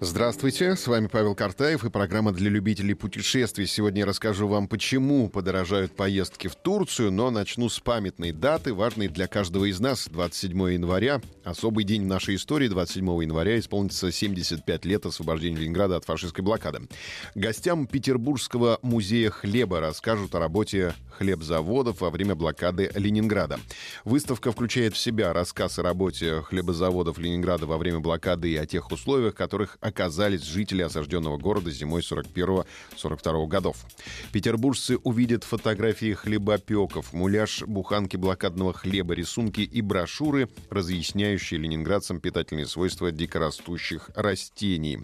Здравствуйте, с вами Павел Картаев и программа для любителей путешествий. Сегодня я расскажу вам, почему подорожают поездки в Турцию, но начну с памятной даты, важной для каждого из нас. 27 января, особый день в нашей истории. 27 января исполнится 75 лет освобождения Ленинграда от фашистской блокады. Гостям Петербургского музея хлеба расскажут о работе хлебзаводов во время блокады Ленинграда. Выставка включает в себя рассказ о работе хлебозаводов Ленинграда во время блокады и о тех условиях, которых оказались жители осажденного города зимой 41-42 годов. Петербуржцы увидят фотографии хлебопеков, муляж буханки блокадного хлеба, рисунки и брошюры, разъясняющие ленинградцам питательные свойства дикорастущих растений.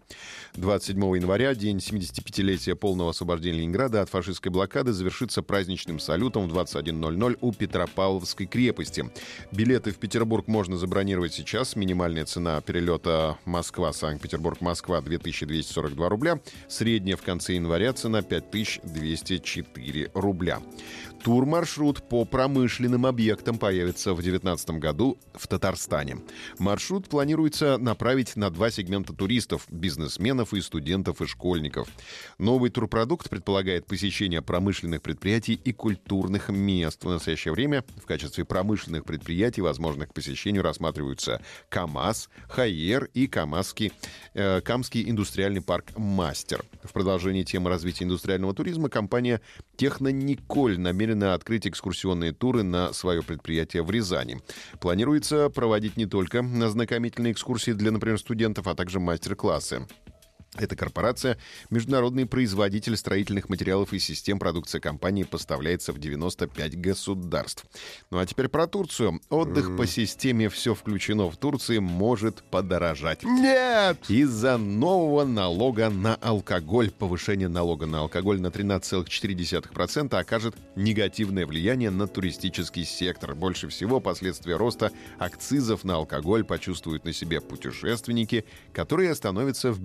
27 января, день 75-летия полного освобождения Ленинграда от фашистской блокады, завершится праздничным салютом в 21.00 у Петропавловской крепости. Билеты в Петербург можно забронировать сейчас. Минимальная цена перелета Москва-Санкт-Петербург-Москва Москва 2242 рубля. Средняя в конце января цена 5204 рубля. Тур-маршрут по промышленным объектам появится в 2019 году в Татарстане. Маршрут планируется направить на два сегмента туристов – бизнесменов и студентов и школьников. Новый турпродукт предполагает посещение промышленных предприятий и культурных мест. В настоящее время в качестве промышленных предприятий, возможных к посещению, рассматриваются КАМАЗ, ХАЕР и КАМАЗский, э, Камский индустриальный парк «Мастер». В продолжении темы развития индустриального туризма компания «Технониколь» намерена открыть экскурсионные туры на свое предприятие в Рязани. Планируется проводить не только ознакомительные экскурсии для, например, студентов, а также мастер-классы. Эта корпорация – международный производитель строительных материалов и систем. Продукция компании поставляется в 95 государств. Ну а теперь про Турцию. Отдых mm. по системе «Все включено в Турции» может подорожать. Нет! Из-за нового налога на алкоголь. Повышение налога на алкоголь на 13,4% окажет негативное влияние на туристический сектор. Больше всего последствия роста акцизов на алкоголь почувствуют на себе путешественники, которые остановятся в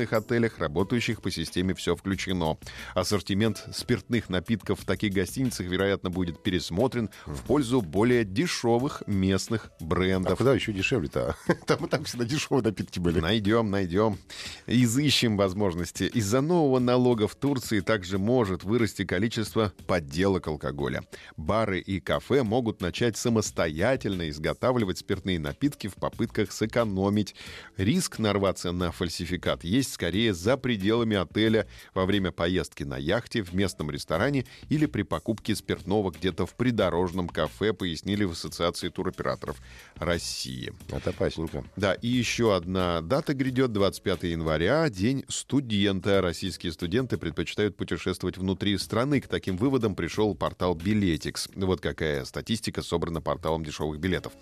бюджетных отелях, работающих по системе «Все включено». Ассортимент спиртных напитков в таких гостиницах, вероятно, будет пересмотрен в пользу более дешевых местных брендов. А куда еще дешевле-то? Там и там всегда дешевые напитки были. Найдем, найдем. Изыщем возможности. Из-за нового налога в Турции также может вырасти количество подделок алкоголя. Бары и кафе могут начать самостоятельно изготавливать спиртные напитки в попытках сэкономить. Риск нарваться на фальсификат есть есть скорее за пределами отеля во время поездки на яхте, в местном ресторане или при покупке спиртного где-то в придорожном кафе, пояснили в Ассоциации туроператоров России. Это опасненько. Да, и еще одна дата грядет, 25 января, День студента. Российские студенты предпочитают путешествовать внутри страны. К таким выводам пришел портал Билетикс. Вот какая статистика собрана порталом дешевых билетов.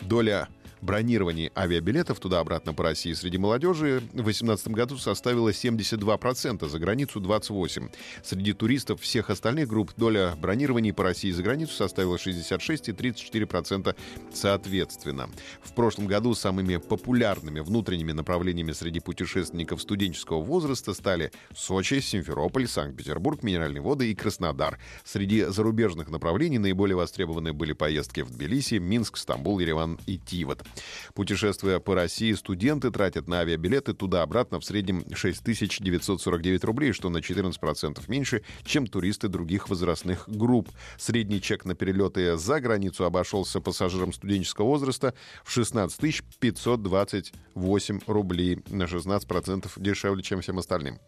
Доля бронирований авиабилетов туда-обратно по России среди молодежи в 2018 году составила 72%, за границу 28%. Среди туристов всех остальных групп доля бронирований по России за границу составила 66 и 34% соответственно. В прошлом году самыми популярными внутренними направлениями среди путешественников студенческого возраста стали Сочи, Симферополь, Санкт-Петербург, Минеральные воды и Краснодар. Среди зарубежных направлений наиболее востребованы были поездки в Тбилиси, Минск, Стамбул, Ереван и Тивот. Путешествуя по России, студенты тратят на авиабилеты туда-обратно в среднем 6949 рублей, что на 14% меньше, чем туристы других возрастных групп. Средний чек на перелеты за границу обошелся пассажирам студенческого возраста в 16 528 рублей, на 16% дешевле, чем всем остальным.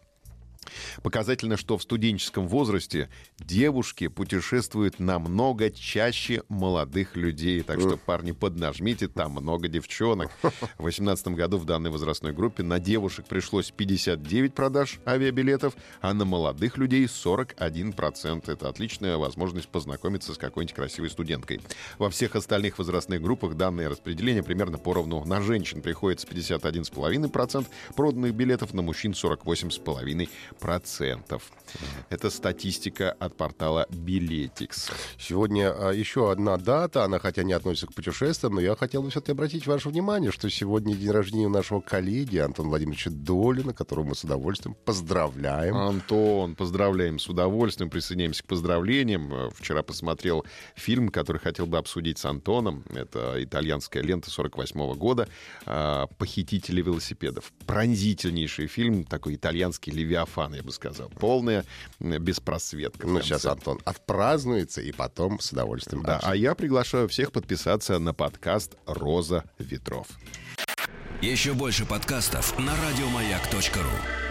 Показательно, что в студенческом возрасте девушки путешествуют намного чаще молодых людей. Так что, парни, поднажмите, там много девчонок. В 2018 году в данной возрастной группе на девушек пришлось 59 продаж авиабилетов, а на молодых людей 41%. Это отличная возможность познакомиться с какой-нибудь красивой студенткой. Во всех остальных возрастных группах данное распределение примерно поровну. На женщин приходится 51,5% проданных билетов, на мужчин 48,5%. Это статистика от портала Билетикс. Сегодня а, еще одна дата, она хотя не относится к путешествиям, но я хотел бы все-таки обратить ваше внимание, что сегодня день рождения нашего коллеги Антона Владимировича Долина, которого мы с удовольствием поздравляем. Антон, поздравляем с удовольствием, присоединяемся к поздравлениям. Э, Вчера посмотрел фильм, который хотел бы обсудить с Антоном. Это итальянская лента 48 года а, «Похитители велосипедов». Пронзительнейший фильм, такой итальянский левиафан, я бы сказал. Полная беспросветка. Ну, сейчас Антон отпразднуется и потом с удовольствием. Да, а я приглашаю всех подписаться на подкаст «Роза ветров». Еще больше подкастов на радиомаяк.ру.